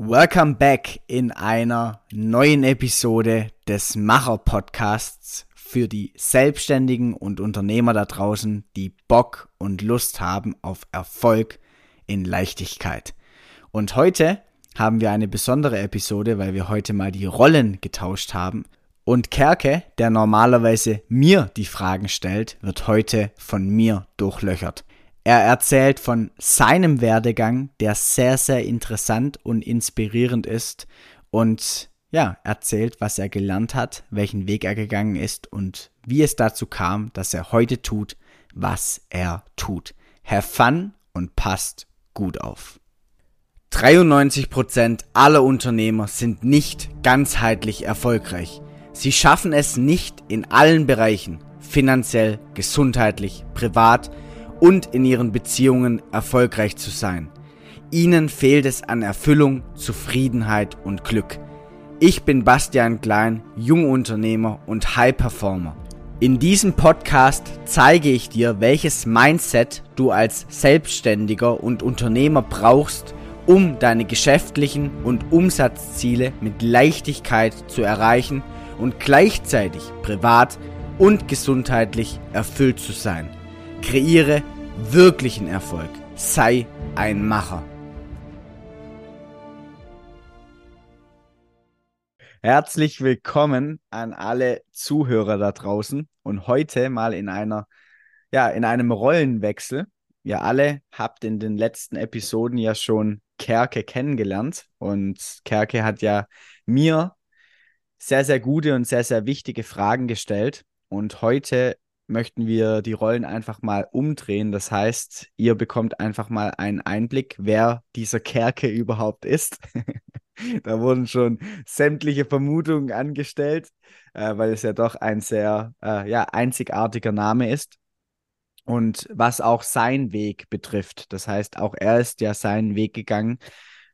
Welcome back in einer neuen Episode des Macher Podcasts für die Selbstständigen und Unternehmer da draußen, die Bock und Lust haben auf Erfolg in Leichtigkeit. Und heute haben wir eine besondere Episode, weil wir heute mal die Rollen getauscht haben. Und Kerke, der normalerweise mir die Fragen stellt, wird heute von mir durchlöchert. Er erzählt von seinem Werdegang, der sehr, sehr interessant und inspirierend ist und ja, erzählt, was er gelernt hat, welchen Weg er gegangen ist und wie es dazu kam, dass er heute tut, was er tut. Have fun und passt gut auf. 93% aller Unternehmer sind nicht ganzheitlich erfolgreich. Sie schaffen es nicht in allen Bereichen, finanziell, gesundheitlich, privat, und in ihren Beziehungen erfolgreich zu sein. Ihnen fehlt es an Erfüllung, Zufriedenheit und Glück. Ich bin Bastian Klein, Jungunternehmer und High Performer. In diesem Podcast zeige ich dir, welches Mindset du als Selbstständiger und Unternehmer brauchst, um deine geschäftlichen und Umsatzziele mit Leichtigkeit zu erreichen und gleichzeitig privat und gesundheitlich erfüllt zu sein. Kreiere wirklichen Erfolg. Sei ein Macher. Herzlich willkommen an alle Zuhörer da draußen und heute mal in einer ja, in einem Rollenwechsel. Ihr alle habt in den letzten Episoden ja schon Kerke kennengelernt und Kerke hat ja mir sehr, sehr gute und sehr, sehr wichtige Fragen gestellt. Und heute möchten wir die Rollen einfach mal umdrehen. Das heißt, ihr bekommt einfach mal einen Einblick, wer dieser Kerke überhaupt ist. da wurden schon sämtliche Vermutungen angestellt, äh, weil es ja doch ein sehr äh, ja, einzigartiger Name ist. Und was auch sein Weg betrifft. Das heißt, auch er ist ja seinen Weg gegangen,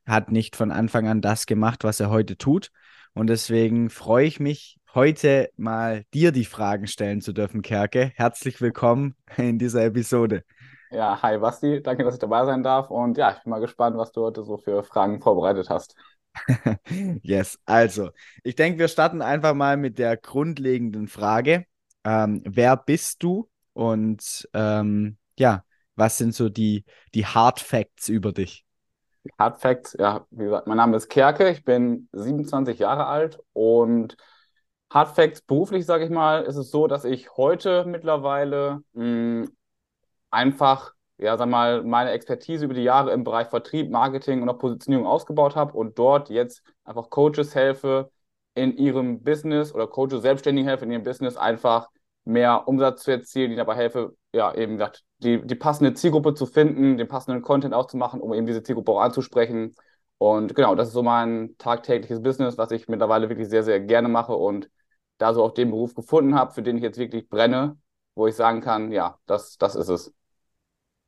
hat nicht von Anfang an das gemacht, was er heute tut. Und deswegen freue ich mich heute mal dir die Fragen stellen zu dürfen, Kerke. Herzlich willkommen in dieser Episode. Ja, hi Basti, danke, dass ich dabei sein darf. Und ja, ich bin mal gespannt, was du heute so für Fragen vorbereitet hast. yes, also, ich denke, wir starten einfach mal mit der grundlegenden Frage. Ähm, wer bist du und ähm, ja, was sind so die, die Hard Facts über dich? Hard Facts, ja, wie gesagt, mein Name ist Kerke, ich bin 27 Jahre alt und Hard Facts beruflich, sage ich mal, ist es so, dass ich heute mittlerweile mh, einfach, ja, sag mal, meine Expertise über die Jahre im Bereich Vertrieb, Marketing und auch Positionierung ausgebaut habe und dort jetzt einfach Coaches helfe, in ihrem Business oder Coaches selbstständig helfe, in ihrem Business einfach mehr Umsatz zu erzielen, die dabei helfe, ja, eben gesagt, die, die passende Zielgruppe zu finden, den passenden Content auszumachen, um eben diese Zielgruppe auch anzusprechen. Und genau, das ist so mein tagtägliches Business, was ich mittlerweile wirklich sehr, sehr gerne mache und da so auch den Beruf gefunden habe, für den ich jetzt wirklich brenne, wo ich sagen kann, ja, das, das ist es.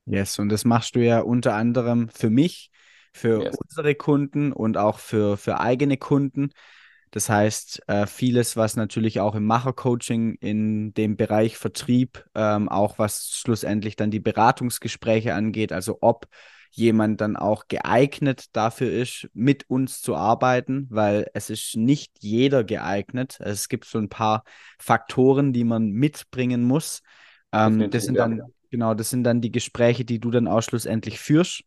Yes, und das machst du ja unter anderem für mich, für yes. unsere Kunden und auch für, für eigene Kunden. Das heißt, äh, vieles, was natürlich auch im Machercoaching in dem Bereich Vertrieb, ähm, auch was schlussendlich dann die Beratungsgespräche angeht, also ob jemand dann auch geeignet dafür ist, mit uns zu arbeiten, weil es ist nicht jeder geeignet. Es gibt so ein paar Faktoren, die man mitbringen muss. Ähm, das sind dann, genau, das sind dann die Gespräche, die du dann auch schlussendlich führst.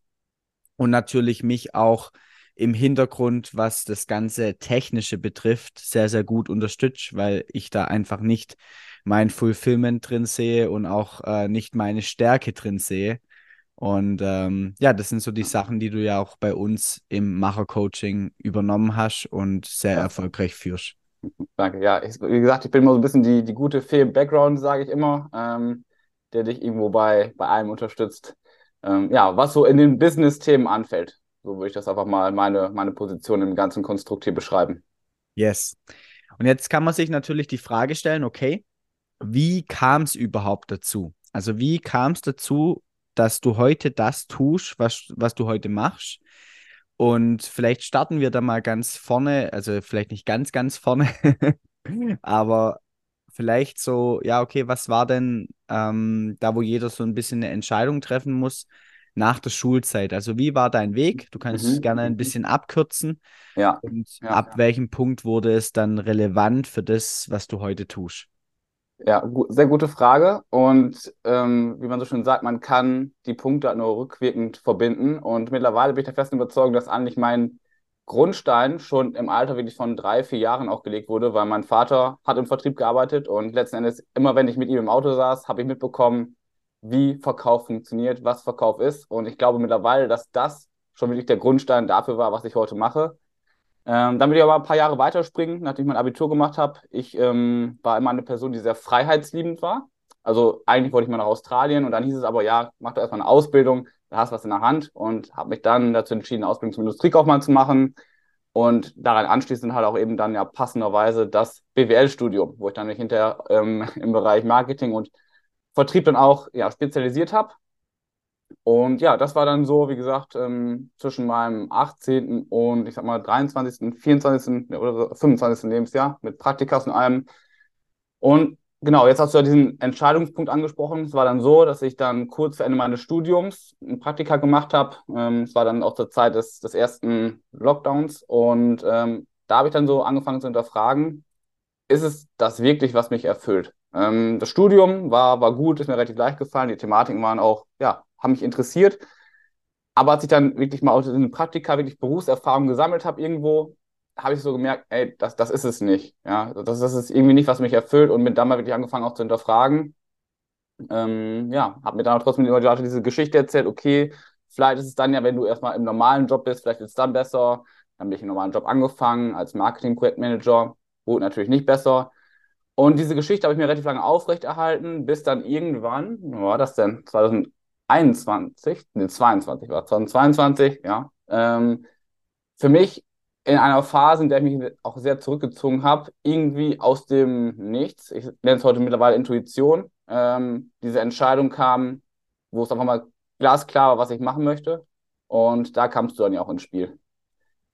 Und natürlich mich auch im Hintergrund, was das ganze Technische betrifft, sehr, sehr gut unterstützt, weil ich da einfach nicht mein Fulfillment drin sehe und auch äh, nicht meine Stärke drin sehe. Und ähm, ja, das sind so die Sachen, die du ja auch bei uns im Macher-Coaching übernommen hast und sehr ja. erfolgreich führst. Danke. Ja, ich, wie gesagt, ich bin immer so ein bisschen die, die gute Fee im Background, sage ich immer, ähm, der dich irgendwo bei, bei allem unterstützt. Ähm, ja, was so in den Business-Themen anfällt. So würde ich das einfach mal meine, meine Position im ganzen Konstrukt hier beschreiben. Yes. Und jetzt kann man sich natürlich die Frage stellen, okay, wie kam es überhaupt dazu? Also wie kam es dazu, dass du heute das tust, was, was du heute machst. Und vielleicht starten wir da mal ganz vorne, also vielleicht nicht ganz, ganz vorne, aber vielleicht so, ja, okay, was war denn ähm, da, wo jeder so ein bisschen eine Entscheidung treffen muss? Nach der Schulzeit. Also wie war dein Weg? Du kannst mhm. gerne ein bisschen abkürzen. Ja. Und ja, ab welchem Punkt wurde es dann relevant für das, was du heute tust? Ja, gu sehr gute Frage. Und ähm, wie man so schön sagt, man kann die Punkte halt nur rückwirkend verbinden. Und mittlerweile bin ich der festen Überzeugung, dass eigentlich mein Grundstein schon im Alter wirklich von drei, vier Jahren auch gelegt wurde, weil mein Vater hat im Vertrieb gearbeitet und letzten Endes, immer wenn ich mit ihm im Auto saß, habe ich mitbekommen, wie Verkauf funktioniert, was Verkauf ist. Und ich glaube mittlerweile, dass das schon wirklich der Grundstein dafür war, was ich heute mache. Ähm, dann will ich aber ein paar Jahre weiterspringen, nachdem ich mein Abitur gemacht habe. Ich ähm, war immer eine Person, die sehr freiheitsliebend war. Also eigentlich wollte ich mal nach Australien und dann hieß es aber, ja, mach doch erstmal eine Ausbildung, da hast du was in der Hand und habe mich dann dazu entschieden, eine Ausbildung zum Industriekaufmann zu machen und daran anschließend halt auch eben dann ja passenderweise das BWL-Studium, wo ich dann mich hinterher ähm, im Bereich Marketing und Vertrieb dann auch ja, spezialisiert habe. Und ja, das war dann so, wie gesagt, ähm, zwischen meinem 18. und ich sag mal 23., 24. oder 25. Lebensjahr mit Praktikas und allem. Und genau, jetzt hast du ja diesen Entscheidungspunkt angesprochen. Es war dann so, dass ich dann kurz vor Ende meines Studiums ein Praktika gemacht habe. Ähm, es war dann auch zur Zeit des, des ersten Lockdowns. Und ähm, da habe ich dann so angefangen zu hinterfragen, ist es das wirklich, was mich erfüllt? Ähm, das Studium war, war gut, ist mir relativ leicht gefallen. Die Thematiken waren auch, ja, haben mich interessiert. Aber als ich dann wirklich mal aus den Praktika wirklich Berufserfahrung gesammelt habe irgendwo, habe ich so gemerkt, ey, das, das ist es nicht. Ja, das, das ist irgendwie nicht, was mich erfüllt und bin dann mal wirklich angefangen auch zu hinterfragen. Ähm, ja, habe mir dann auch trotzdem immer diese Geschichte erzählt, okay, vielleicht ist es dann ja, wenn du erstmal im normalen Job bist, vielleicht ist es dann besser. Dann bin ich im normalen Job angefangen als Marketing-Projektmanager. Wurde natürlich nicht besser. Und diese Geschichte habe ich mir relativ lange aufrechterhalten, bis dann irgendwann, wo war das denn? 2021, ne, 22 war 2022, ja. Ähm, für mich in einer Phase, in der ich mich auch sehr zurückgezogen habe, irgendwie aus dem Nichts, ich nenne es heute mittlerweile Intuition, ähm, diese Entscheidung kam, wo es einfach mal glasklar war, was ich machen möchte. Und da kamst du dann ja auch ins Spiel.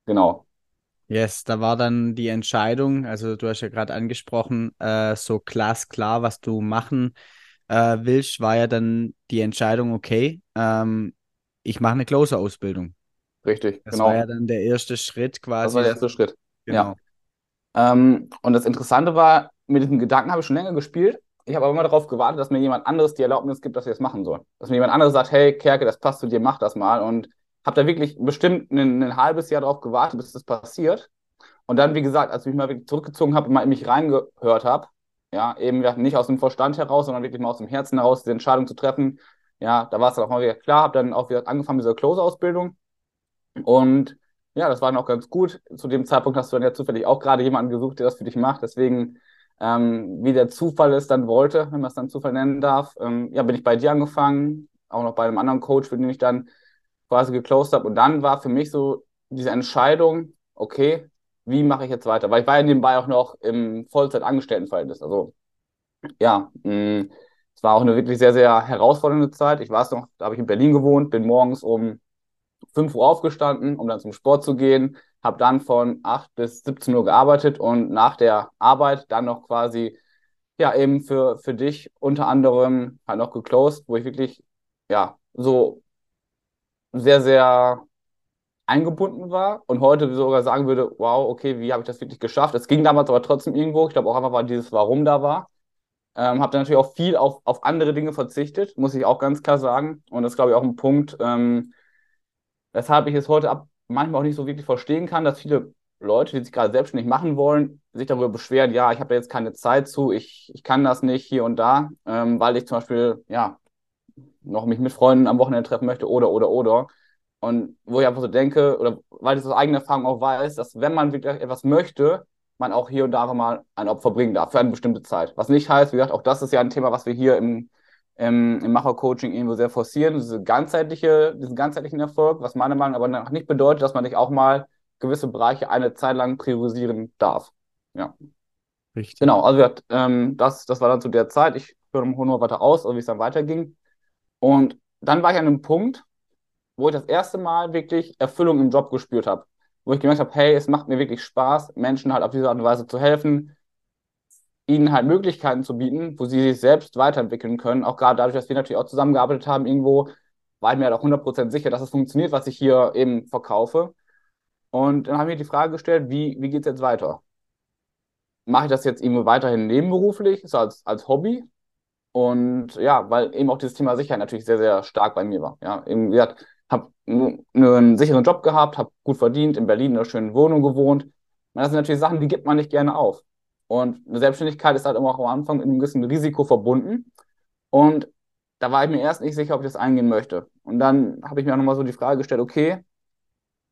Genau. Yes, da war dann die Entscheidung, also du hast ja gerade angesprochen, äh, so glasklar, was du machen äh, willst, war ja dann die Entscheidung, okay, ähm, ich mache eine Closer-Ausbildung. Richtig, das genau. war ja dann der erste Schritt quasi. Das war der erste Schritt, genau. ja. Ähm, und das Interessante war, mit diesem Gedanken habe ich schon länger gespielt. Ich habe aber immer darauf gewartet, dass mir jemand anderes die Erlaubnis gibt, dass ich das machen soll. Dass mir jemand anderes sagt, hey, Kerke, das passt zu dir, mach das mal. Und habe da wirklich bestimmt ein, ein halbes Jahr darauf gewartet, bis das passiert. Und dann, wie gesagt, als ich mich mal wirklich zurückgezogen habe und mal in mich reingehört habe, ja, eben nicht aus dem Verstand heraus, sondern wirklich mal aus dem Herzen heraus, die Entscheidung zu treffen, ja, da war es dann auch mal wieder klar, habe dann auch wieder angefangen mit dieser Close-Ausbildung. Und ja, das war dann auch ganz gut. Zu dem Zeitpunkt hast du dann ja zufällig auch gerade jemanden gesucht, der das für dich macht. Deswegen, ähm, wie der Zufall es dann wollte, wenn man es dann Zufall nennen darf, ähm, ja, bin ich bei dir angefangen, auch noch bei einem anderen Coach, für den ich dann quasi geclosed habe. Und dann war für mich so diese Entscheidung, okay, wie mache ich jetzt weiter? Weil ich war ja nebenbei auch noch im Vollzeit-Angestelltenverhältnis. Also ja, mm, es war auch eine wirklich sehr, sehr herausfordernde Zeit. Ich weiß noch, da habe ich in Berlin gewohnt, bin morgens um 5 Uhr aufgestanden, um dann zum Sport zu gehen, habe dann von 8 bis 17 Uhr gearbeitet und nach der Arbeit dann noch quasi, ja, eben für, für dich unter anderem halt noch geclosed, wo ich wirklich, ja, so sehr, sehr eingebunden war und heute sogar sagen würde, wow, okay, wie habe ich das wirklich geschafft? Es ging damals aber trotzdem irgendwo, ich glaube auch einfach, weil dieses Warum da war. Ähm, habe dann natürlich auch viel auf, auf andere Dinge verzichtet, muss ich auch ganz klar sagen. Und das ist, glaube ich, auch ein Punkt, ähm, weshalb ich es heute ab, manchmal auch nicht so wirklich verstehen kann, dass viele Leute, die sich gerade selbstständig machen wollen, sich darüber beschweren, ja, ich habe da jetzt keine Zeit zu, ich, ich kann das nicht hier und da, ähm, weil ich zum Beispiel, ja, noch mich mit Freunden am Wochenende treffen möchte oder, oder, oder. Und wo ich einfach so denke, oder weil ich das aus eigener Erfahrung auch weiß, dass wenn man wirklich etwas möchte, man auch hier und da mal ein Opfer bringen darf für eine bestimmte Zeit. Was nicht heißt, wie gesagt, auch das ist ja ein Thema, was wir hier im, im, im Macher-Coaching irgendwo sehr forcieren, diese ganzheitliche, diesen ganzheitlichen Erfolg, was meiner Meinung nach aber nicht bedeutet, dass man nicht auch mal gewisse Bereiche eine Zeit lang priorisieren darf. Ja. Richtig. Genau, also ähm, das, das war dann zu der Zeit. Ich höre noch weiter aus, wie es dann weiterging. Und dann war ich an einem Punkt, wo ich das erste Mal wirklich Erfüllung im Job gespürt habe. Wo ich gemerkt habe, hey, es macht mir wirklich Spaß, Menschen halt auf diese Art und Weise zu helfen, ihnen halt Möglichkeiten zu bieten, wo sie sich selbst weiterentwickeln können. Auch gerade dadurch, dass wir natürlich auch zusammengearbeitet haben, irgendwo war ich mir halt auch 100% sicher, dass es funktioniert, was ich hier eben verkaufe. Und dann habe ich mir die Frage gestellt, wie, wie geht es jetzt weiter? Mache ich das jetzt irgendwo weiterhin nebenberuflich, so als, als Hobby? Und ja, weil eben auch dieses Thema Sicherheit natürlich sehr, sehr stark bei mir war. Ja, eben, gesagt, habe einen sicheren Job gehabt, habe gut verdient, in Berlin in einer schönen Wohnung gewohnt. Das sind natürlich Sachen, die gibt man nicht gerne auf. Und eine Selbstständigkeit ist halt immer auch am Anfang mit einem gewissen Risiko verbunden. Und da war ich mir erst nicht sicher, ob ich das eingehen möchte. Und dann habe ich mir auch nochmal so die Frage gestellt, okay,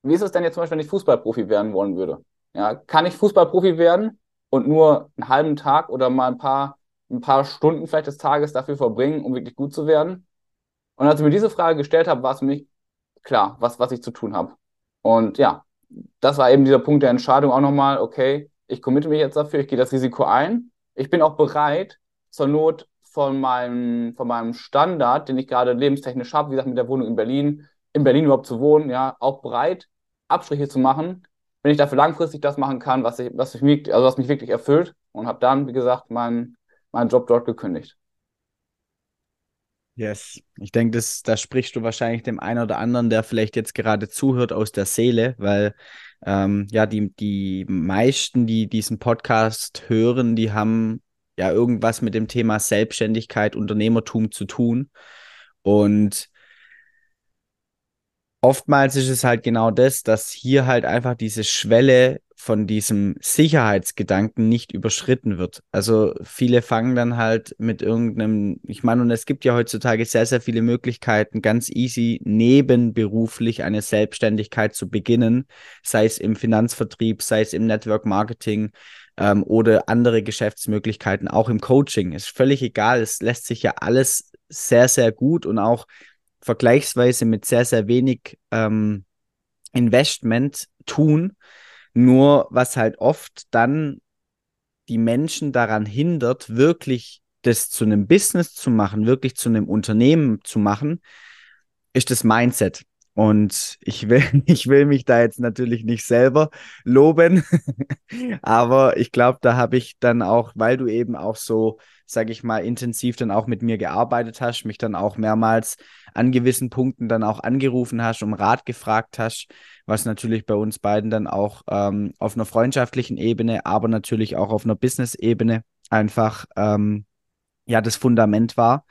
wie ist es denn jetzt zum Beispiel, wenn ich Fußballprofi werden wollen würde? Ja, kann ich Fußballprofi werden und nur einen halben Tag oder mal ein paar, ein paar Stunden vielleicht des Tages dafür verbringen, um wirklich gut zu werden? Und als ich mir diese Frage gestellt habe, war es für mich klar, was, was ich zu tun habe. Und ja, das war eben dieser Punkt der Entscheidung auch nochmal, okay, ich committe mich jetzt dafür, ich gehe das Risiko ein. Ich bin auch bereit, zur Not von meinem, von meinem Standard, den ich gerade lebenstechnisch habe, wie gesagt, mit der Wohnung in Berlin, in Berlin überhaupt zu wohnen, ja, auch bereit, Abstriche zu machen, wenn ich dafür langfristig das machen kann, was, ich, was, mich, also was mich wirklich erfüllt. Und habe dann, wie gesagt, meinen, meinen Job dort gekündigt. Yes, ich denke, da sprichst du wahrscheinlich dem einen oder anderen, der vielleicht jetzt gerade zuhört, aus der Seele, weil ähm, ja, die, die meisten, die diesen Podcast hören, die haben ja irgendwas mit dem Thema Selbstständigkeit, Unternehmertum zu tun. Und oftmals ist es halt genau das, dass hier halt einfach diese Schwelle von diesem Sicherheitsgedanken nicht überschritten wird. Also viele fangen dann halt mit irgendeinem, ich meine, und es gibt ja heutzutage sehr, sehr viele Möglichkeiten, ganz easy nebenberuflich eine Selbstständigkeit zu beginnen, sei es im Finanzvertrieb, sei es im Network Marketing ähm, oder andere Geschäftsmöglichkeiten, auch im Coaching. Ist völlig egal, es lässt sich ja alles sehr, sehr gut und auch vergleichsweise mit sehr, sehr wenig ähm, Investment tun. Nur was halt oft dann die Menschen daran hindert, wirklich das zu einem Business zu machen, wirklich zu einem Unternehmen zu machen, ist das Mindset. Und ich will, ich will mich da jetzt natürlich nicht selber loben, aber ich glaube, da habe ich dann auch, weil du eben auch so, sage ich mal, intensiv dann auch mit mir gearbeitet hast, mich dann auch mehrmals an gewissen Punkten dann auch angerufen hast, um Rat gefragt hast, was natürlich bei uns beiden dann auch ähm, auf einer freundschaftlichen Ebene, aber natürlich auch auf einer Business-Ebene einfach ähm, ja das Fundament war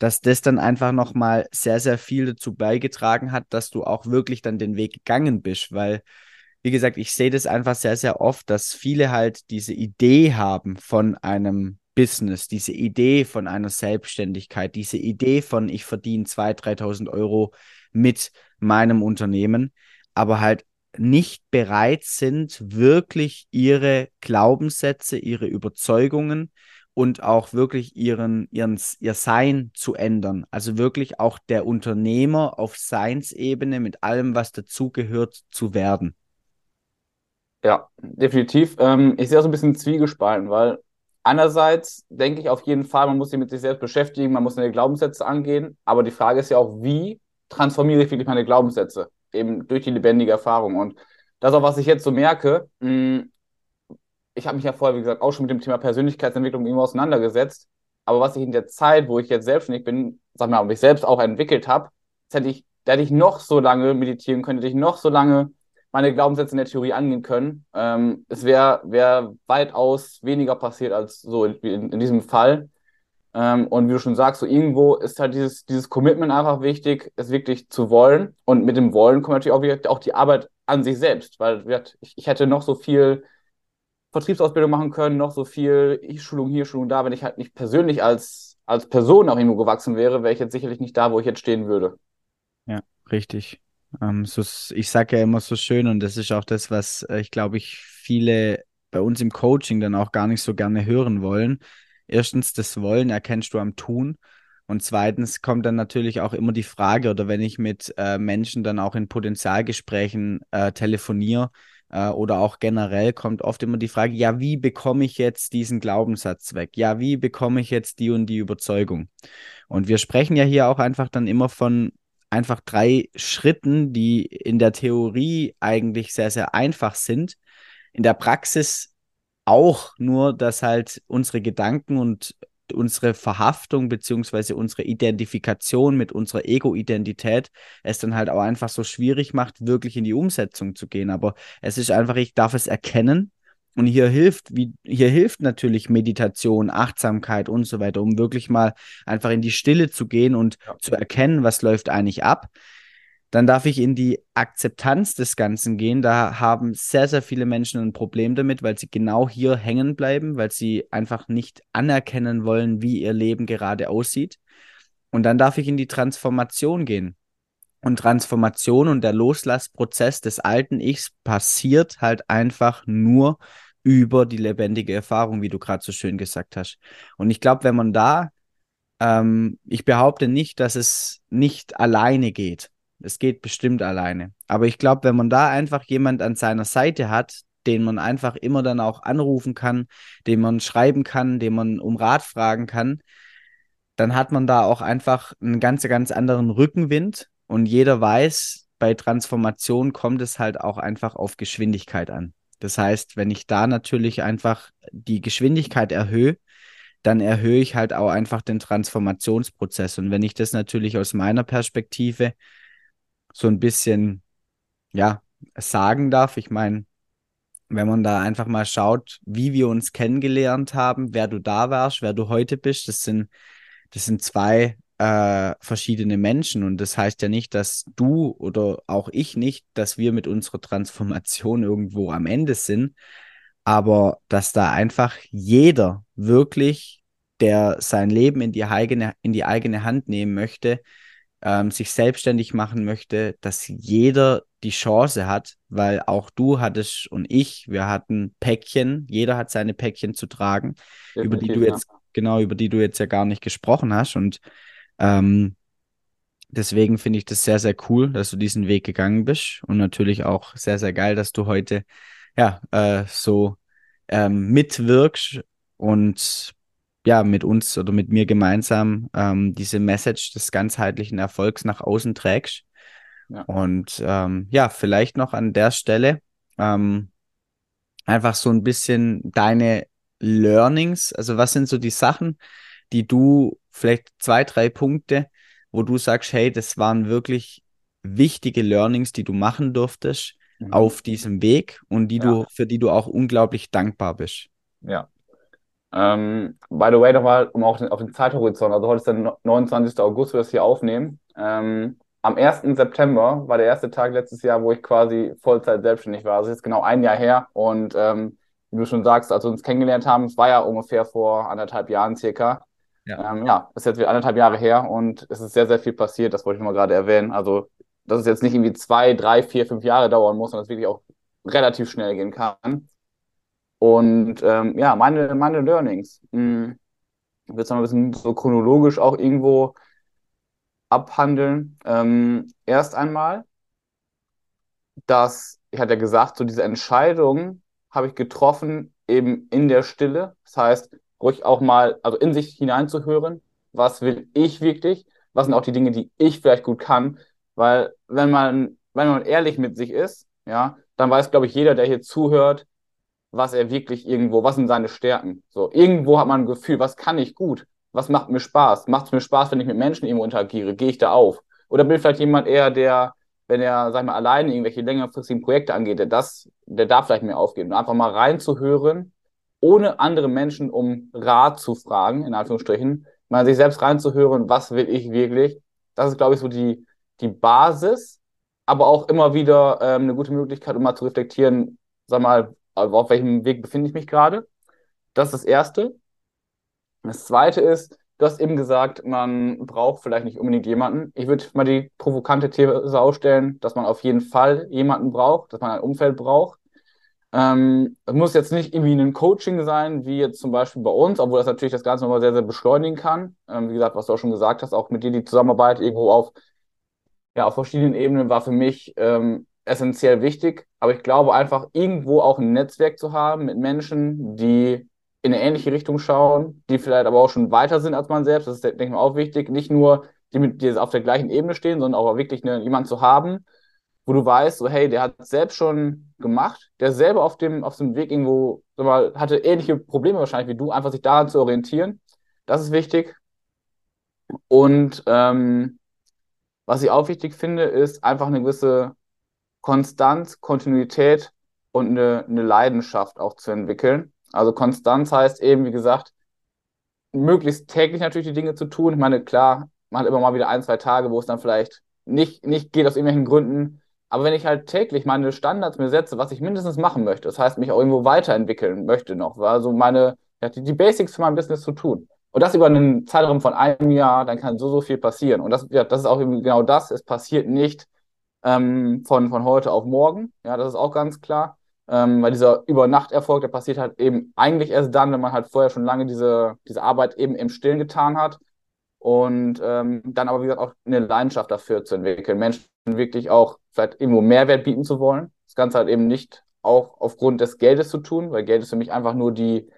dass das dann einfach nochmal sehr, sehr viel dazu beigetragen hat, dass du auch wirklich dann den Weg gegangen bist, weil, wie gesagt, ich sehe das einfach sehr, sehr oft, dass viele halt diese Idee haben von einem Business, diese Idee von einer Selbstständigkeit, diese Idee von, ich verdiene 2.000, 3.000 Euro mit meinem Unternehmen, aber halt nicht bereit sind, wirklich ihre Glaubenssätze, ihre Überzeugungen, und auch wirklich ihren, ihren, ihr Sein zu ändern. Also wirklich auch der Unternehmer auf Seinsebene mit allem, was dazugehört, zu werden. Ja, definitiv. Ähm, ich sehe auch so ein bisschen zwiegespalten, weil einerseits denke ich auf jeden Fall, man muss sich mit sich selbst beschäftigen, man muss seine Glaubenssätze angehen, aber die Frage ist ja auch, wie transformiere ich wirklich meine Glaubenssätze? Eben durch die lebendige Erfahrung. Und das auch, was ich jetzt so merke. Mh, ich habe mich ja vorher, wie gesagt, auch schon mit dem Thema Persönlichkeitsentwicklung irgendwo auseinandergesetzt. Aber was ich in der Zeit, wo ich jetzt selbstständig bin, sag mal, mich selbst auch entwickelt habe, hätte ich, da hätte ich noch so lange meditieren können, hätte ich noch so lange meine Glaubenssätze in der Theorie angehen können. Ähm, es wäre wär weitaus weniger passiert als so in, in, in diesem Fall. Ähm, und wie du schon sagst, so irgendwo ist halt dieses, dieses Commitment einfach wichtig, es wirklich zu wollen. Und mit dem Wollen kommt natürlich auch, auch die Arbeit an sich selbst, weil ich, ich hätte noch so viel Vertriebsausbildung machen können, noch so viel Schulung hier, Schulung da. Wenn ich halt nicht persönlich als, als Person auch irgendwo gewachsen wäre, wäre ich jetzt sicherlich nicht da, wo ich jetzt stehen würde. Ja, richtig. Ähm, so, ich sage ja immer so schön und das ist auch das, was äh, ich glaube, ich viele bei uns im Coaching dann auch gar nicht so gerne hören wollen. Erstens, das Wollen erkennst du am Tun. Und zweitens kommt dann natürlich auch immer die Frage, oder wenn ich mit äh, Menschen dann auch in Potenzialgesprächen äh, telefoniere, oder auch generell kommt oft immer die Frage, ja, wie bekomme ich jetzt diesen Glaubenssatz weg? Ja, wie bekomme ich jetzt die und die Überzeugung? Und wir sprechen ja hier auch einfach dann immer von einfach drei Schritten, die in der Theorie eigentlich sehr, sehr einfach sind. In der Praxis auch nur, dass halt unsere Gedanken und unsere Verhaftung beziehungsweise unsere Identifikation mit unserer Ego-Identität es dann halt auch einfach so schwierig macht, wirklich in die Umsetzung zu gehen. Aber es ist einfach, ich darf es erkennen. Und hier hilft, wie, hier hilft natürlich Meditation, Achtsamkeit und so weiter, um wirklich mal einfach in die Stille zu gehen und ja. zu erkennen, was läuft eigentlich ab. Dann darf ich in die Akzeptanz des Ganzen gehen. Da haben sehr, sehr viele Menschen ein Problem damit, weil sie genau hier hängen bleiben, weil sie einfach nicht anerkennen wollen, wie ihr Leben gerade aussieht. Und dann darf ich in die Transformation gehen. Und Transformation und der Loslassprozess des alten Ichs passiert halt einfach nur über die lebendige Erfahrung, wie du gerade so schön gesagt hast. Und ich glaube, wenn man da, ähm, ich behaupte nicht, dass es nicht alleine geht. Es geht bestimmt alleine. Aber ich glaube, wenn man da einfach jemand an seiner Seite hat, den man einfach immer dann auch anrufen kann, den man schreiben kann, den man um Rat fragen kann, dann hat man da auch einfach einen ganz, ganz anderen Rückenwind und jeder weiß, bei Transformation kommt es halt auch einfach auf Geschwindigkeit an. Das heißt, wenn ich da natürlich einfach die Geschwindigkeit erhöhe, dann erhöhe ich halt auch einfach den Transformationsprozess. Und wenn ich das natürlich aus meiner Perspektive so ein bisschen, ja, sagen darf. Ich meine, wenn man da einfach mal schaut, wie wir uns kennengelernt haben, wer du da warst, wer du heute bist, das sind, das sind zwei äh, verschiedene Menschen. Und das heißt ja nicht, dass du oder auch ich nicht, dass wir mit unserer Transformation irgendwo am Ende sind, aber dass da einfach jeder wirklich, der sein Leben in die eigene, in die eigene Hand nehmen möchte, ähm, sich selbstständig machen möchte, dass jeder die Chance hat, weil auch du hattest und ich, wir hatten Päckchen, jeder hat seine Päckchen zu tragen, Definitiv, über die du jetzt, ja. genau, über die du jetzt ja gar nicht gesprochen hast. Und ähm, deswegen finde ich das sehr, sehr cool, dass du diesen Weg gegangen bist. Und natürlich auch sehr, sehr geil, dass du heute ja äh, so ähm, mitwirkst und ja, mit uns oder mit mir gemeinsam ähm, diese Message des ganzheitlichen Erfolgs nach außen trägst. Ja. Und ähm, ja, vielleicht noch an der Stelle ähm, einfach so ein bisschen deine Learnings. Also was sind so die Sachen, die du vielleicht zwei, drei Punkte, wo du sagst, hey, das waren wirklich wichtige Learnings, die du machen durftest mhm. auf diesem Weg und die ja. du, für die du auch unglaublich dankbar bist. Ja, ähm, by the way, nochmal, um auch den, auf den Zeithorizont, also heute ist der 29. August, wo wir das hier aufnehmen. Ähm, am 1. September war der erste Tag letztes Jahr, wo ich quasi Vollzeit selbstständig war. Also jetzt genau ein Jahr her. Und ähm, wie du schon sagst, als wir uns kennengelernt haben, es war ja ungefähr vor anderthalb Jahren circa. Ja. Ähm, ja, ist jetzt wieder anderthalb Jahre her und es ist sehr, sehr viel passiert. Das wollte ich nochmal gerade erwähnen. Also, dass es jetzt nicht irgendwie zwei, drei, vier, fünf Jahre dauern muss, sondern es wirklich auch relativ schnell gehen kann. Und ähm, ja, meine, meine Learnings. Hm, ich will es mal ein bisschen so chronologisch auch irgendwo abhandeln. Ähm, erst einmal, dass, ich hatte ja gesagt, so diese Entscheidung habe ich getroffen eben in der Stille. Das heißt, ruhig auch mal, also in sich hineinzuhören, was will ich wirklich, was sind auch die Dinge, die ich vielleicht gut kann. Weil wenn man, wenn man ehrlich mit sich ist, ja, dann weiß, glaube ich, jeder, der hier zuhört, was er wirklich irgendwo, was sind seine Stärken. So, irgendwo hat man ein Gefühl, was kann ich gut? Was macht mir Spaß? Macht es mir Spaß, wenn ich mit Menschen irgendwo interagiere? Gehe ich da auf? Oder bin ich vielleicht jemand eher, der, wenn er, sag ich mal, alleine irgendwelche längerfristigen Projekte angeht, der das, der darf vielleicht mehr aufgeben. einfach mal reinzuhören, ohne andere Menschen um Rat zu fragen, in Anführungsstrichen, mal sich selbst reinzuhören, was will ich wirklich? Das ist, glaube ich, so die, die Basis, aber auch immer wieder ähm, eine gute Möglichkeit, um mal zu reflektieren, sag mal, auf welchem Weg befinde ich mich gerade. Das ist das Erste. Das Zweite ist, du hast eben gesagt, man braucht vielleicht nicht unbedingt jemanden. Ich würde mal die provokante These ausstellen, dass man auf jeden Fall jemanden braucht, dass man ein Umfeld braucht. Ähm, muss jetzt nicht irgendwie ein Coaching sein, wie jetzt zum Beispiel bei uns, obwohl das natürlich das Ganze nochmal sehr, sehr beschleunigen kann. Ähm, wie gesagt, was du auch schon gesagt hast, auch mit dir die Zusammenarbeit irgendwo auf, ja, auf verschiedenen Ebenen war für mich ähm, essentiell wichtig, aber ich glaube einfach irgendwo auch ein Netzwerk zu haben mit Menschen, die in eine ähnliche Richtung schauen, die vielleicht aber auch schon weiter sind als man selbst. Das ist, denke ich mal, auch wichtig. Nicht nur, die mit dir auf der gleichen Ebene stehen, sondern auch wirklich eine, jemanden zu haben, wo du weißt, so, hey, der hat selbst schon gemacht, der selber auf dem, auf dem Weg irgendwo, sag mal, hatte ähnliche Probleme wahrscheinlich wie du, einfach sich daran zu orientieren. Das ist wichtig. Und ähm, was ich auch wichtig finde, ist einfach eine gewisse Konstanz, Kontinuität und eine, eine Leidenschaft auch zu entwickeln. Also Konstanz heißt eben, wie gesagt, möglichst täglich natürlich die Dinge zu tun. Ich meine, klar, man hat immer mal wieder ein, zwei Tage, wo es dann vielleicht nicht, nicht geht aus irgendwelchen Gründen. Aber wenn ich halt täglich meine Standards mir setze, was ich mindestens machen möchte, das heißt, mich auch irgendwo weiterentwickeln möchte noch, also meine, die Basics für mein Business zu tun. Und das über einen Zeitraum von einem Jahr, dann kann so, so viel passieren. Und das, ja, das ist auch eben genau das. Es passiert nicht ähm, von, von heute auf morgen. Ja, das ist auch ganz klar. Ähm, weil dieser Übernachterfolg, der passiert halt eben eigentlich erst dann, wenn man halt vorher schon lange diese, diese Arbeit eben im Stillen getan hat. Und ähm, dann aber, wie gesagt, auch eine Leidenschaft dafür zu entwickeln, Menschen wirklich auch vielleicht irgendwo Mehrwert bieten zu wollen. Das Ganze halt eben nicht auch aufgrund des Geldes zu tun, weil Geld ist für mich einfach nur die,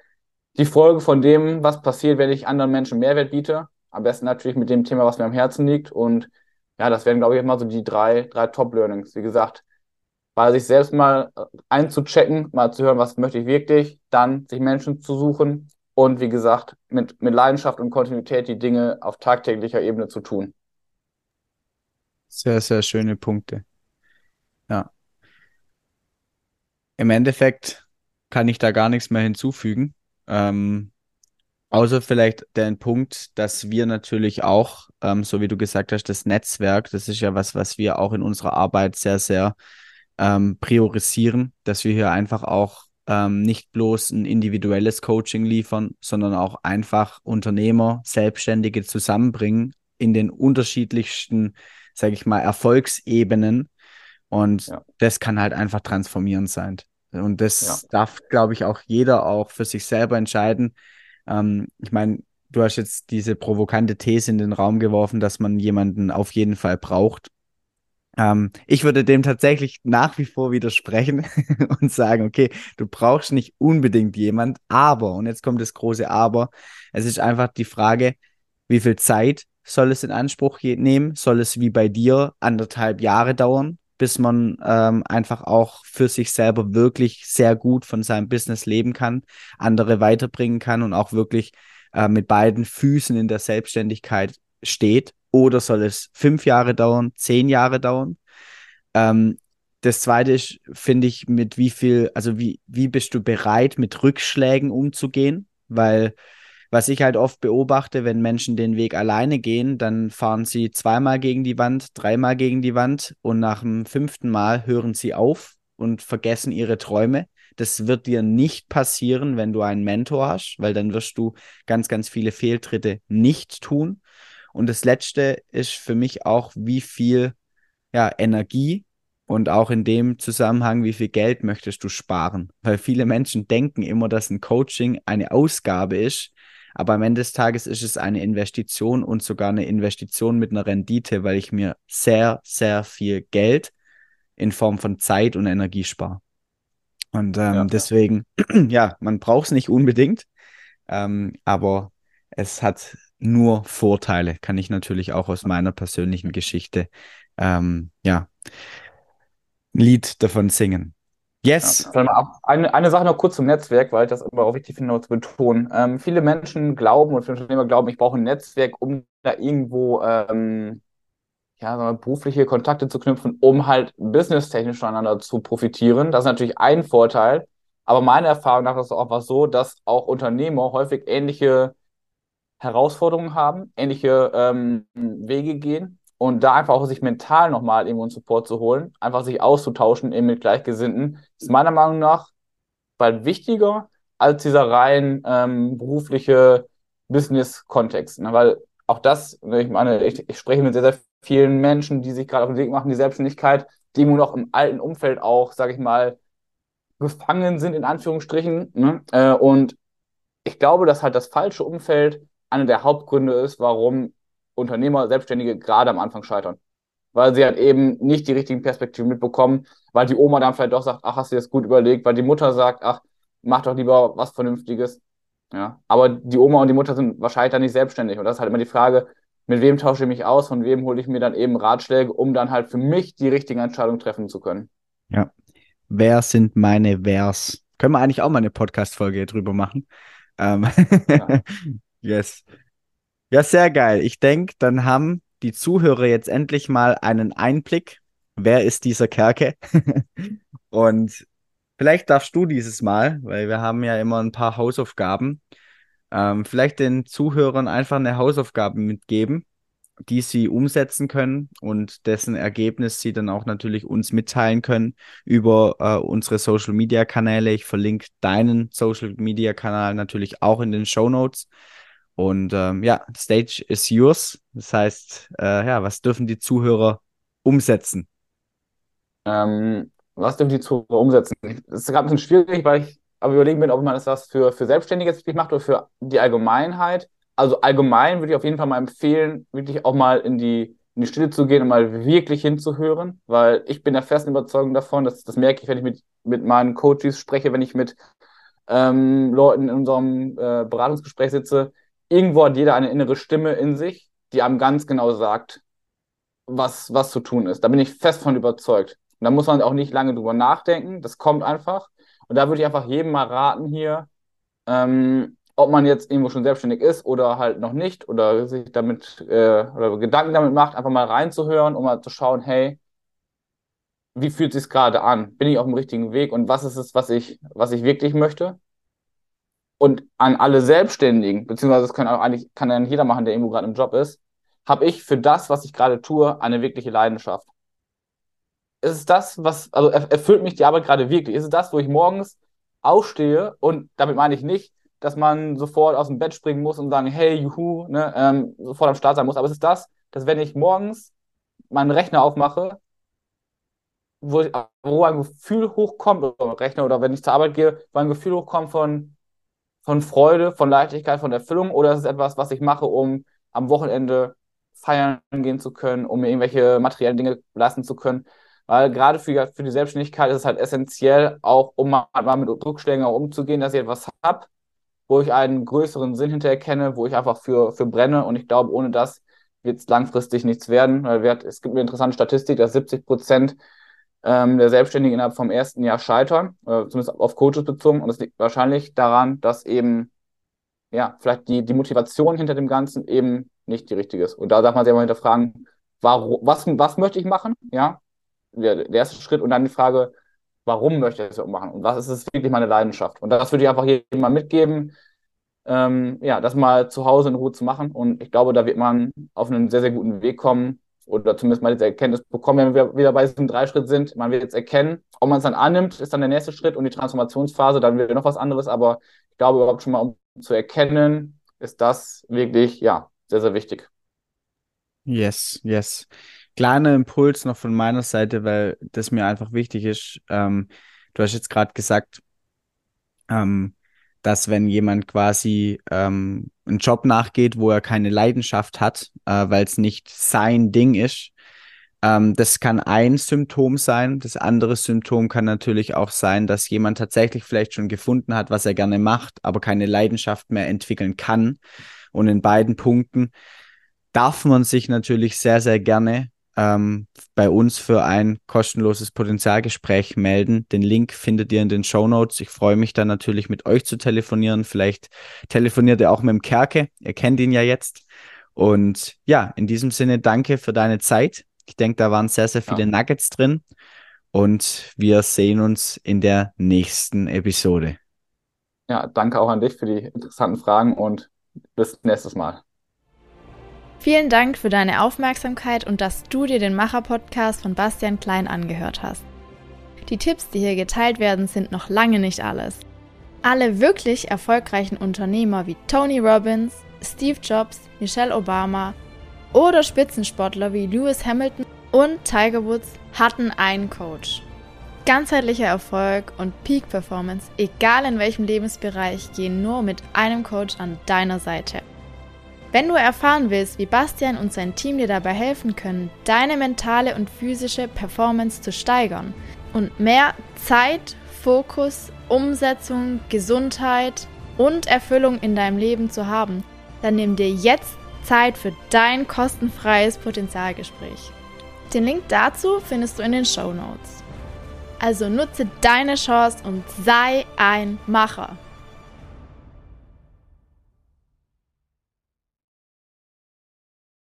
die Folge von dem, was passiert, wenn ich anderen Menschen Mehrwert biete. Am besten natürlich mit dem Thema, was mir am Herzen liegt. Und ja, das wären, glaube ich, immer so die drei, drei Top-Learnings. Wie gesagt, bei sich selbst mal äh, einzuchecken, mal zu hören, was möchte ich wirklich, dann sich Menschen zu suchen und wie gesagt, mit, mit Leidenschaft und Kontinuität die Dinge auf tagtäglicher Ebene zu tun. Sehr, sehr schöne Punkte. Ja. Im Endeffekt kann ich da gar nichts mehr hinzufügen. Ähm, außer vielleicht den Punkt, dass wir natürlich auch, ähm, so wie du gesagt hast, das Netzwerk, das ist ja was, was wir auch in unserer Arbeit sehr, sehr ähm, priorisieren, dass wir hier einfach auch ähm, nicht bloß ein individuelles Coaching liefern, sondern auch einfach Unternehmer, Selbstständige zusammenbringen in den unterschiedlichsten, sage ich mal, Erfolgsebenen. Und ja. das kann halt einfach transformierend sein. Und das ja. darf, glaube ich, auch jeder auch für sich selber entscheiden. Ähm, ich meine, du hast jetzt diese provokante These in den Raum geworfen, dass man jemanden auf jeden Fall braucht. Ähm, ich würde dem tatsächlich nach wie vor widersprechen und sagen, okay, du brauchst nicht unbedingt jemand, aber, und jetzt kommt das große Aber, es ist einfach die Frage, wie viel Zeit soll es in Anspruch nehmen? Soll es wie bei dir anderthalb Jahre dauern, bis man ähm, einfach auch für sich selber wirklich sehr gut von seinem Business leben kann, andere weiterbringen kann und auch wirklich äh, mit beiden Füßen in der Selbstständigkeit steht oder soll es fünf Jahre dauern, zehn Jahre dauern? Ähm, das zweite ist, finde ich, mit wie viel, also wie, wie bist du bereit, mit Rückschlägen umzugehen? Weil was ich halt oft beobachte, wenn Menschen den Weg alleine gehen, dann fahren sie zweimal gegen die Wand, dreimal gegen die Wand und nach dem fünften Mal hören sie auf und vergessen ihre Träume. Das wird dir nicht passieren, wenn du einen Mentor hast, weil dann wirst du ganz, ganz viele Fehltritte nicht tun. Und das Letzte ist für mich auch, wie viel ja, Energie und auch in dem Zusammenhang, wie viel Geld möchtest du sparen? Weil viele Menschen denken immer, dass ein Coaching eine Ausgabe ist, aber am Ende des Tages ist es eine Investition und sogar eine Investition mit einer Rendite, weil ich mir sehr, sehr viel Geld in Form von Zeit und Energie spare. Und ähm, ja, deswegen, ja, man braucht es nicht unbedingt, ähm, aber es hat nur Vorteile, kann ich natürlich auch aus meiner persönlichen Geschichte, ähm, ja, ein Lied davon singen. Yes. Ja, eine, eine Sache noch kurz zum Netzwerk, weil ich das immer auch wichtig finde, noch zu betonen. Ähm, viele Menschen glauben und viele Unternehmer glauben, ich brauche ein Netzwerk, um da irgendwo ähm, ja, wir, berufliche Kontakte zu knüpfen, um halt businesstechnisch voneinander zu profitieren. Das ist natürlich ein Vorteil. Aber meiner Erfahrung nach ist es auch was so, dass auch Unternehmer häufig ähnliche Herausforderungen haben, ähnliche ähm, Wege gehen und da einfach auch sich mental nochmal irgendwo einen Support zu holen, einfach sich auszutauschen eben mit Gleichgesinnten, ist meiner Meinung nach bald wichtiger als dieser rein ähm, berufliche Business-Kontext. Ne? Weil auch das, ne, ich meine, ich, ich spreche mit sehr, sehr vielen Menschen, die sich gerade auf den Weg machen, die Selbstständigkeit, die immer noch im alten Umfeld auch, sage ich mal, gefangen sind, in Anführungsstrichen. Ne? Äh, und ich glaube, dass halt das falsche Umfeld einer der Hauptgründe ist, warum Unternehmer, Selbstständige gerade am Anfang scheitern. Weil sie halt eben nicht die richtigen Perspektiven mitbekommen, weil die Oma dann vielleicht doch sagt, ach, hast du das gut überlegt, weil die Mutter sagt, ach, mach doch lieber was Vernünftiges. Ja, aber die Oma und die Mutter sind wahrscheinlich dann nicht selbstständig. Und das ist halt immer die Frage, mit wem tausche ich mich aus, von wem hole ich mir dann eben Ratschläge, um dann halt für mich die richtigen Entscheidungen treffen zu können. Ja. Wer sind meine Wers? Können wir eigentlich auch mal eine Podcast-Folge drüber machen? Ähm, ja. Yes. Ja, sehr geil. Ich denke, dann haben die Zuhörer jetzt endlich mal einen Einblick. Wer ist dieser Kerke? Und vielleicht darfst du dieses Mal, weil wir haben ja immer ein paar Hausaufgaben, ähm, vielleicht den Zuhörern einfach eine Hausaufgabe mitgeben, die sie umsetzen können und dessen Ergebnis sie dann auch natürlich uns mitteilen können über äh, unsere Social Media Kanäle. Ich verlinke deinen Social Media Kanal natürlich auch in den Show Notes. Und ähm, ja, Stage is yours. Das heißt, äh, ja, was dürfen die Zuhörer umsetzen? Ähm, was dürfen die Zuhörer umsetzen? Das ist gerade ein bisschen schwierig, weil ich aber überlegen bin, ob man das für, für Selbstständige wirklich macht oder für die Allgemeinheit. Also allgemein würde ich auf jeden Fall mal empfehlen, wirklich auch mal in die, in die Stille zu gehen und mal wirklich hinzuhören, weil ich bin der festen Überzeugung davon, dass das merke ich, wenn ich mit, mit meinen Coaches spreche, wenn ich mit ähm, Leuten in unserem äh, Beratungsgespräch sitze, irgendwo hat jeder eine innere Stimme in sich, die einem ganz genau sagt, was, was zu tun ist. Da bin ich fest von überzeugt. Und da muss man auch nicht lange drüber nachdenken. Das kommt einfach. Und da würde ich einfach jedem mal raten hier, ähm, ob man jetzt irgendwo schon selbstständig ist oder halt noch nicht oder sich damit äh, oder Gedanken damit macht, einfach mal reinzuhören, um mal zu schauen, hey, wie fühlt es sich gerade an? Bin ich auf dem richtigen Weg und was ist es, was ich, was ich wirklich möchte? Und an alle Selbstständigen, beziehungsweise das kann auch eigentlich kann dann jeder machen, der irgendwo gerade im Job ist, habe ich für das, was ich gerade tue, eine wirkliche Leidenschaft. Ist es das, was, also erfüllt mich die Arbeit gerade wirklich? Ist es das, wo ich morgens aufstehe und damit meine ich nicht, dass man sofort aus dem Bett springen muss und sagen, hey, juhu, ne, ähm, sofort am Start sein muss. Aber es ist das, dass wenn ich morgens meinen Rechner aufmache, wo, ich, wo ein Gefühl hochkommt, oder Rechner, oder wenn ich zur Arbeit gehe, wo ein Gefühl hochkommt von, von Freude, von Leichtigkeit, von Erfüllung, oder ist es etwas, was ich mache, um am Wochenende feiern gehen zu können, um mir irgendwelche materiellen Dinge lassen zu können. Weil gerade für, für die Selbstständigkeit ist es halt essentiell, auch um mal, mal mit Rückschlägen umzugehen, dass ich etwas habe, wo ich einen größeren Sinn hinter erkenne, wo ich einfach für, für brenne. Und ich glaube, ohne das wird es langfristig nichts werden. Weil es gibt eine interessante Statistik, dass 70 Prozent ähm, der Selbstständigen innerhalb vom ersten Jahr scheitern, äh, zumindest auf Coaches bezogen. Und das liegt wahrscheinlich daran, dass eben ja, vielleicht die, die Motivation hinter dem Ganzen eben nicht die richtige ist. Und da darf man sich mal hinterfragen, warum, was, was möchte ich machen? Ja, der, der erste Schritt und dann die Frage, warum möchte ich das machen und was ist es wirklich meine Leidenschaft? Und das würde ich einfach jedem mal mitgeben, ähm, ja, das mal zu Hause in Ruhe zu machen. Und ich glaube, da wird man auf einen sehr, sehr guten Weg kommen oder zumindest mal diese Erkenntnis bekommen, wenn wir wieder bei diesem Dreischritt sind. Man wird jetzt erkennen, ob man es dann annimmt, ist dann der nächste Schritt und die Transformationsphase, dann wird noch was anderes. Aber ich glaube überhaupt schon mal, um zu erkennen, ist das wirklich, ja, sehr, sehr wichtig. Yes, yes. Kleiner Impuls noch von meiner Seite, weil das mir einfach wichtig ist. Ähm, du hast jetzt gerade gesagt, ähm, dass wenn jemand quasi ähm, einen Job nachgeht, wo er keine Leidenschaft hat, äh, weil es nicht sein Ding ist, ähm, das kann ein Symptom sein. Das andere Symptom kann natürlich auch sein, dass jemand tatsächlich vielleicht schon gefunden hat, was er gerne macht, aber keine Leidenschaft mehr entwickeln kann. Und in beiden Punkten darf man sich natürlich sehr, sehr gerne ähm, bei uns für ein kostenloses Potenzialgespräch melden. Den Link findet ihr in den Show Notes. Ich freue mich dann natürlich mit euch zu telefonieren. Vielleicht telefoniert ihr auch mit dem Kerke. Ihr kennt ihn ja jetzt. Und ja, in diesem Sinne danke für deine Zeit. Ich denke, da waren sehr, sehr viele ja. Nuggets drin. Und wir sehen uns in der nächsten Episode. Ja, danke auch an dich für die interessanten Fragen und bis nächstes Mal. Vielen Dank für deine Aufmerksamkeit und dass du dir den Macher-Podcast von Bastian Klein angehört hast. Die Tipps, die hier geteilt werden, sind noch lange nicht alles. Alle wirklich erfolgreichen Unternehmer wie Tony Robbins, Steve Jobs, Michelle Obama oder Spitzensportler wie Lewis Hamilton und Tiger Woods hatten einen Coach. Ganzheitlicher Erfolg und Peak Performance, egal in welchem Lebensbereich, gehen nur mit einem Coach an deiner Seite. Wenn du erfahren willst, wie Bastian und sein Team dir dabei helfen können, deine mentale und physische Performance zu steigern und mehr Zeit, Fokus, Umsetzung, Gesundheit und Erfüllung in deinem Leben zu haben, dann nimm dir jetzt Zeit für dein kostenfreies Potenzialgespräch. Den Link dazu findest du in den Show Notes. Also nutze deine Chance und sei ein Macher.